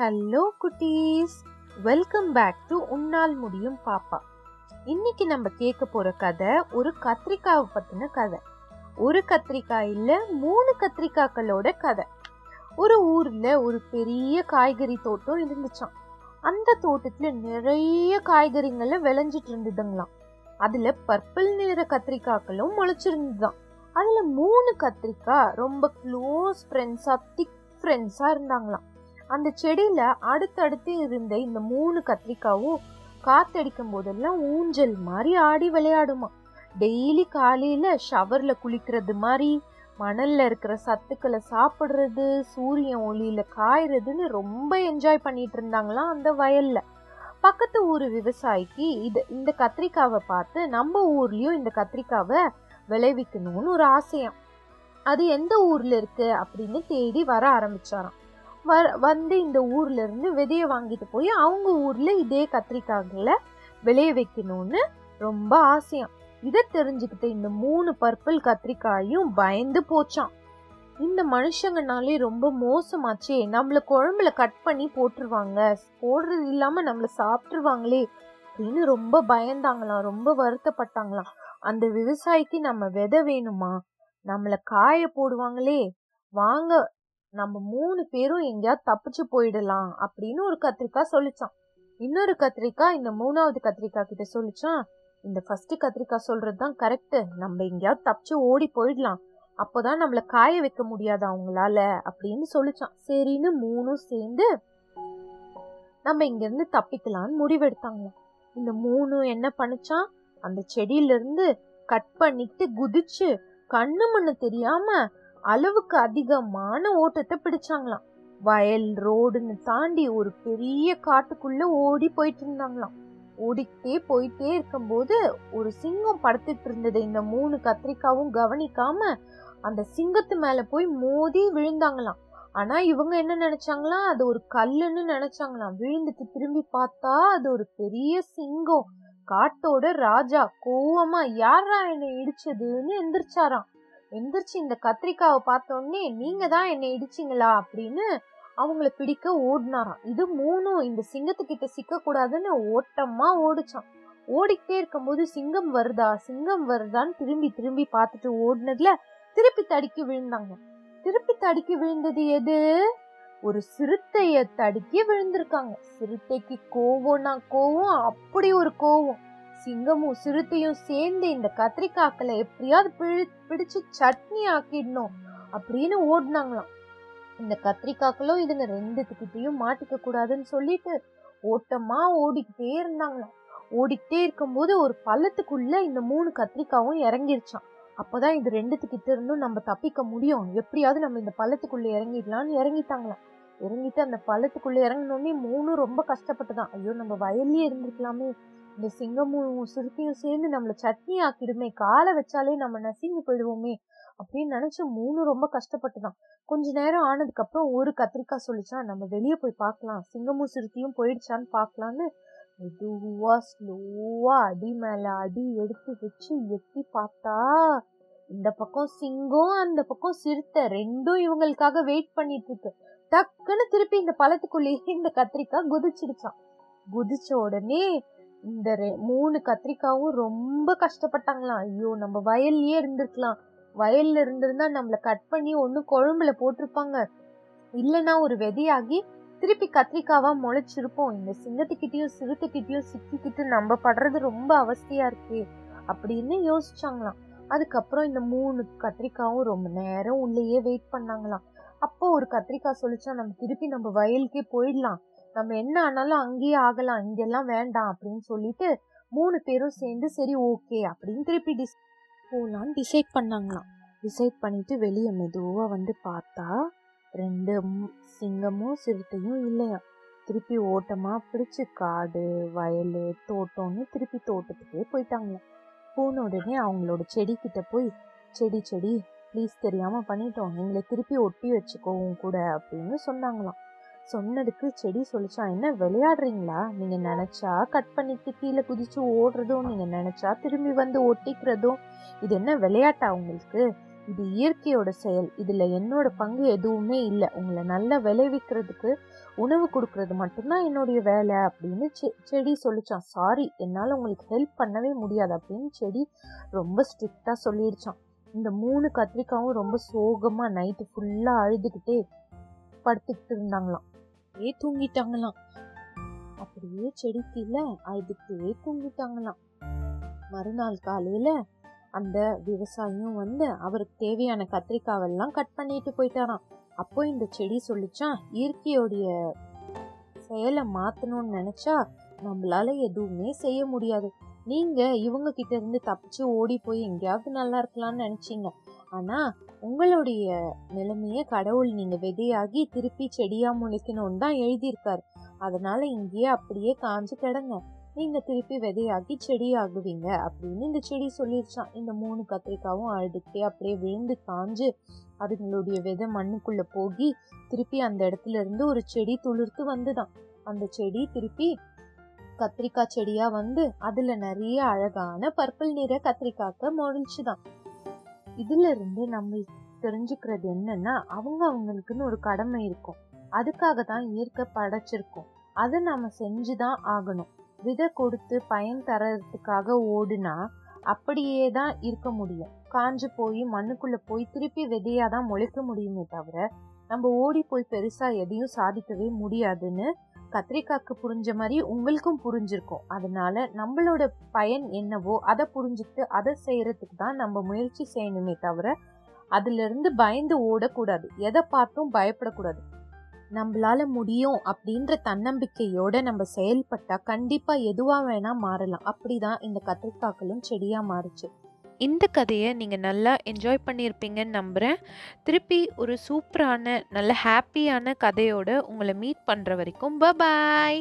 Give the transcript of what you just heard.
Hello குட்டீஸ். Welcome back to உன்னால் முடியும் பாப்பா. இன்னைக்கு நம்ம கேட்க போற கதை ஒரு கத்திரிக்காவை பத்தின கதை. ஒரு கத்திரிக்காய் இல்ல மூணு கத்திரிக்காக்களோட கதை. ஒரு ஊர்ல ஒரு பெரிய காய்கறி தோட்டம் இருந்துச்சாம். அந்த தோட்டத்துல நிறைய காய்கறிங்களை விளைஞ்சிட்டு இருந்ததுங்களாம். அதுல பர்பிள் நிற கத்திரிக்காய்களும் முளைச்சிருந்துதான் அதுல மூணு கத்திரிக்காய் ரொம்ப க்ளோஸ் ஃப்ரெண்ட்ஸா திக் ஃப்ரெண்ட்ஸா இருந்தாங்களாம். அந்த செடியில அடுத்தடுத்து இருந்த இந்த மூணு கத்திரிக்காவும் காத்தடிக்கும் போதெல்லாம் ஊஞ்சல் மாதிரி ஆடி விளையாடுமா. டெய்லி காலையில ஷவர்ல குளிக்கிறது மாதிரி மணல்ல இருக்கிற சத்துக்களை சாப்பிடுறது சூரியன் ஒளியில காயறதுன்னு ரொம்ப என்ஜாய் பண்ணிட்டு இருந்தாங்களாம் அந்த வயல்ல. பக்கத்து ஊர் விவசாயிக்கு இது இந்த கத்திரிக்காவை பார்த்து நம்ம ஊர்லயும் இந்த கத்திரிக்காவை விளைவிக்கணும்னு ஒரு ஆசையம். அது எந்த ஊர்ல இருக்கு அப்படின்னு தேடி வர ஆரம்பிச்சாராம். வ வந்து இந்த ஊர்ல இருந்து விதையை வாங்கிட்டு போய் அவங்க ஊர்ல இதே கத்திரிக்காய்களை விளைய வைக்கணும்னு ரொம்ப ஆசையாம் இதை தெரிஞ்சுக்கிட்ட இந்த மூணு பர்பிள் கத்திரிக்காயும் பயந்து போச்சான் இந்த மனுஷங்கனாலே ரொம்ப மோசமாச்சே. நம்மளை குழம்புல கட் பண்ணி போட்டுருவாங்க. போடுறது இல்லாம நம்மளை சாப்பிட்டுருவாங்களே அப்படின்னு ரொம்ப பயந்தாங்களாம். ரொம்ப வருத்தப்பட்டாங்களாம். அந்த விவசாயிக்கு நம்ம விதை வேணுமா? நம்மளை காய போடுவாங்களே. வாங்க நம்ம மூணு பேரும் எங்கேயாவது தப்பிச்சு போயிடலாம் அப்படின்னு ஒரு கத்திரிக்காய் சொல்லிச்சான். இன்னொரு கத்திரிக்காய் இந்த மூணாவது கத்திரிக்காய் கிட்ட சொல்லிச்சான். இந்த ஃபர்ஸ்ட் கத்திரிக்காய் சொல்றதுதான் கரெக்ட் நம்ம எங்கேயாவது தப்பிச்சு ஓடி போயிடலாம். அப்போதான் நம்மள காய வைக்க முடியாது அவங்களால அப்படின்னு சொல்லிச்சான். சரின்னு மூணும் சேர்ந்து நம்ம இங்க இருந்து தப்பிக்கலாம்னு முடிவெடுத்தாங்க. இந்த மூணு என்ன பண்ணுச்சான்? அந்த செடியில இருந்து கட் பண்ணிட்டு குதிச்சு கண்ணு மண்ணு தெரியாம அளவுக்கு அதிகமான ஓட்டத்தை பிடிச்சாங்களாம். வயல் ரோடுன்னு தாண்டி ஒரு பெரிய காட்டுக்குள்ள ஓடி போயிட்டு இருந்தாங்களாம். ஓடிக்கிட்டே போயிட்டே இருக்கும்போது ஒரு சிங்கம் படுத்துட்டு இருந்தது. இந்த மூணு கத்திரிக்காவும் கவனிக்காம அந்த சிங்கத்து மேல போய் மோதி விழுந்தாங்களாம். ஆனா இவங்க என்ன நினைச்சாங்களாம்? அது ஒரு கல்லுன்னு நினைச்சாங்களாம். விழுந்துட்டு திரும்பி பார்த்தா அது ஒரு பெரிய சிங்கம். காட்டோட ராஜா கோவமா யாரா என்னை இடிச்சதுன்னு எந்திரிச்சாராம். எந்திரிச்சு இந்த கத்திரிக்காவை பார்த்தோன்னே நீங்க தான் என்னை இடிச்சிங்களா? அப்படின்னு அவங்கள பிடிக்க ஓடினாராம். இது மூணும் இந்த சிங்கத்துக்கிட்ட சிக்க கூடாதுன்னு ஓட்டமா ஓடிச்சான் ஓடிக்கிட்டே இருக்கும்போது சிங்கம் வருதா? சிங்கம் வருதான்னு திரும்பி திரும்பி பார்த்துட்டு ஓடினதுல திருப்பி தடுக்கி விழுந்தாங்க. திருப்பி தடுக்கி விழுந்தது எது? ஒரு சிறுத்தைய தடுக்கி விழுந்திருக்காங்க. சிறுத்தைக்கு கோவம்னா கோவம் அப்படி ஒரு கோவம். சிங்கமும் சிறுத்தையும் சேர்ந்து இந்த கத்திரிக்காக்களை எப்படியாவது பிழி பிடிச்சு சட்னி ஆக்கிடணும் அப்படின்னு ஓடினாங்களாம். இந்த கத்திரிக்காக்களும் இதுங்க ரெண்டுத்துக்கிட்டையும் மாட்டிக்க கூடாதுன்னு சொல்லிட்டு ஓட்டமா ஓடிக்கிட்டே இருந்தாங்களாம். ஓடிக்கிட்டே இருக்கும்போது ஒரு பள்ளத்துக்குள்ள இந்த மூணு கத்திரிக்காவும் இறங்கிருச்சான் அப்பதான் இது ரெண்டுத்துக்கிட்ட இருந்தும் நம்ம தப்பிக்க முடியும். எப்படியாவது நம்ம இந்த பள்ளத்துக்குள்ள இறங்கிடலாம்னு இறங்கிட்டாங்களாம். இறங்கிட்டு அந்த பள்ளத்துக்குள்ள இறங்கினோடனே மூணும் ரொம்ப கஷ்டப்பட்டுதான். ஐயோ நம்ம வயல்லயே இருந்திருக்கலாமே. இந்த சிங்கமும் சிறுத்தையும் சேர்ந்து நம்மள சட்னி ஆக்கிடுமே காலை வச்சாலே நம்ம நசுங்கி போயிடுவோமே அப்படின்னு நினைச்சு மூணு ரொம்ப கஷ்டப்பட்டுதான். கொஞ்ச நேரம் ஆனதுக்கு அப்புறம் ஒரு கத்திரிக்காய் சொல்லிச்சா நம்ம வெளியே போய் பார்க்கலாம். சிங்கமும் சிறுத்தையும் போயிடுச்சான்னு பார்க்கலான்னு மெதுவா ஸ்லோவா அடி மேல அடி எடுத்து வச்சு எட்டி பார்த்தா இந்த பக்கம் சிங்கம் அந்த பக்கம் சிறுத்தை ரெண்டும் இவங்களுக்காக வெயிட் பண்ணிட்டு இருக்கு டக்குன்னு திருப்பி இந்த பழத்துக்குள்ளேயே இந்த கத்திரிக்காய் குதிச்சிடுச்சான் குதிச்ச உடனே இந்த மூணு கத்திரிக்காவும் ரொம்ப கஷ்டப்பட்டாங்களாம். ஐயோ நம்ம வயல்லயே இருந்திருக்கலாம். வயல்ல இருந்திருந்தா நம்மள கட் பண்ணி ஒன்று குழம்புல போட்டிருப்பாங்க. இல்லைன்னா ஒரு விதையாகி திருப்பி கத்திரிக்காவா முளைச்சிருப்போம். இந்த சிங்கத்துக்கிட்டயும் சிறுத்தைக்கிட்டயும் சிக்கிக்கிட்டு நம்ம படுறது ரொம்ப அவஸ்தையா இருக்கு அப்படின்னு யோசிச்சாங்களாம். அதுக்கப்புறம் இந்த மூணு கத்திரிக்காவும் ரொம்ப நேரம் உள்ளேயே வெயிட் பண்ணாங்களாம். அப்போ ஒரு கத்திரிக்காய் சொல்லிச்சா நம்ம திருப்பி நம்ம வயலுக்கே போயிடலாம். நம்ம என்ன ஆனாலும் அங்கேயே ஆகலாம் இங்கெல்லாம் வேண்டாம் அப்படின்னு சொல்லிட்டு மூணு பேரும் சேர்ந்து சரி ஓகே அப்படின்னு திருப்பி டிஸ் போகலான்னு டிசைட் பண்ணாங்களாம். டிசைட் பண்ணிட்டு வெளியே மெதுவாக வந்து பார்த்தா ரெண்டு சிங்கமும் சிறுத்தையும் இல்லையா திருப்பி ஓட்டமாக பிடிச்சி காடு வயல் தோட்டம்னு திருப்பி தோட்டத்துக்கே போயிட்டாங்களாம். போன உடனே அவங்களோட செடிக்கிட்ட போய் செடி செடி ப்ளீஸ் தெரியாமல் பண்ணிட்டோம். எங்களை திருப்பி ஒட்டி வச்சுக்கோவும் கூட அப்படின்னு சொன்னாங்களாம். சொன்னதுக்கு செடி சொல்லிச்சா என்ன விளையாடுறீங்களா? நீங்க நினைச்சா கட் பண்ணிட்டு கீழே குதிச்சு ஓடுறதும் நீங்க நினைச்சா திரும்பி வந்து ஒட்டிக்கிறதும் இது என்ன விளையாட்டா உங்களுக்கு? இது இயற்கையோட செயல். இதுல என்னோட பங்கு எதுவுமே இல்லை. உங்களை நல்லா விளைவிக்கிறதுக்கு உணவு கொடுக்கறது மட்டும்தான் என்னுடைய வேலை அப்படின்னு செ- செடி சொல்லிச்சான் சாரி என்னால் உங்களுக்கு ஹெல்ப் பண்ணவே முடியாது அப்படின்னு செடி ரொம்ப ஸ்ட்ரிக்டாக சொல்லிடுச்சான் இந்த மூணு கத்திரிக்காவும் ரொம்ப சோகமா நைட்டு ஃபுல்லாக அழுதுகிட்டே படுத்துக்கிட்டு இருந்தாங்களாம். அப்படியே தூங்கிட்டாங்களாம். அப்படியே செடி கீழே அழுதுகிட்டே தூங்கிட்டாங்களாம். மறுநாள் காலையில அந்த விவசாயியும் வந்து அவருக்கு தேவையான கத்திரிக்காவெல்லாம் கட் பண்ணிட்டு போயிட்டாராம். அப்போ இந்த செடி சொல்லிச்சான் இயற்கையோடைய செயலை மாத்தணும்னு நினைச்சா நம்மளால எதுவுமே செய்ய முடியாது. நீங்க இவங்க கிட்ட இருந்து தப்பிச்சு ஓடி போய் எங்கேயாவது நல்லா இருக்கலாம்னு நினைச்சீங்க. ஆனா உங்களுடைய நிலைமைய கடவுள் நீங்க விதையாகி திருப்பி செடியா முளைக்கணும்னு தான் எழுதியிருக்காரு. அதனால இங்கேயே அப்படியே காஞ்சு கிடங்க. நீங்க திருப்பி விதையாக்கி செடி ஆகுவீங்க அப்படின்னு இந்த செடி சொல்லிருச்சான். இந்த மூணு கத்திரிக்காவும் அழுதுகிட்டே அப்படியே விழுந்து காஞ்சு அதுங்களுடைய விதை மண்ணுக்குள்ள போகி திருப்பி அந்த இடத்துல இருந்து ஒரு செடி துளிர்த்து வந்துதான். அந்த செடி திருப்பி கத்திரிக்காய் செடியா வந்து அதுல நிறைய அழகான பர்பிள் நிற கத்திரிக்காய்க்க முளைச்சுதான். இதுல இருந்து நம்ம தெரிஞ்சுக்கிறது என்னன்னா அவங்க அவங்களுக்குன்னு ஒரு கடமை இருக்கும். அதுக்காக தான் இயற்கை படைச்சிருக்கோம். அதை நாம செஞ்சுதான் ஆகணும். விதை கொடுத்து பயன் தரத்துக்காக ஓடுனா அப்படியே தான் இருக்க முடியும். காஞ்சு போய் மண்ணுக்குள்ள போய் திருப்பி விதையா தான் முளைக்க முடியுமே தவிர நம்ம ஓடி போய் பெருசா எதையும் சாதிக்கவே முடியாதுன்னு கத்திரிக்காய்க்கு புரிஞ்ச மாதிரி உங்களுக்கும் புரிஞ்சிருக்கும். அதனால நம்மளோட பயன் என்னவோ அதை புரிஞ்சுக்கிட்டு அதை செய்யறதுக்கு தான் நம்ம முயற்சி செய்யணுமே தவிர அதிலிருந்து பயந்து ஓடக்கூடாது. எதை பார்த்தும் பயப்படக்கூடாது. நம்மளால முடியும் அப்படின்ற தன்னம்பிக்கையோட நம்ம செயல்பட்டா கண்டிப்பா எதுவா வேணா மாறலாம். அப்படிதான் இந்த கத்திரிக்காய்களும் செடியா மாறுச்சு. இந்த கதையை நீங்கள் நல்லா என்ஜாய் பண்ணியிருப்பீங்கன்னு நம்புகிறேன் திருப்பி ஒரு சூப்பரான நல்ல ஹாப்பியான கதையோடு உங்களை மீட் பண்ணுற வரைக்கும். பாய்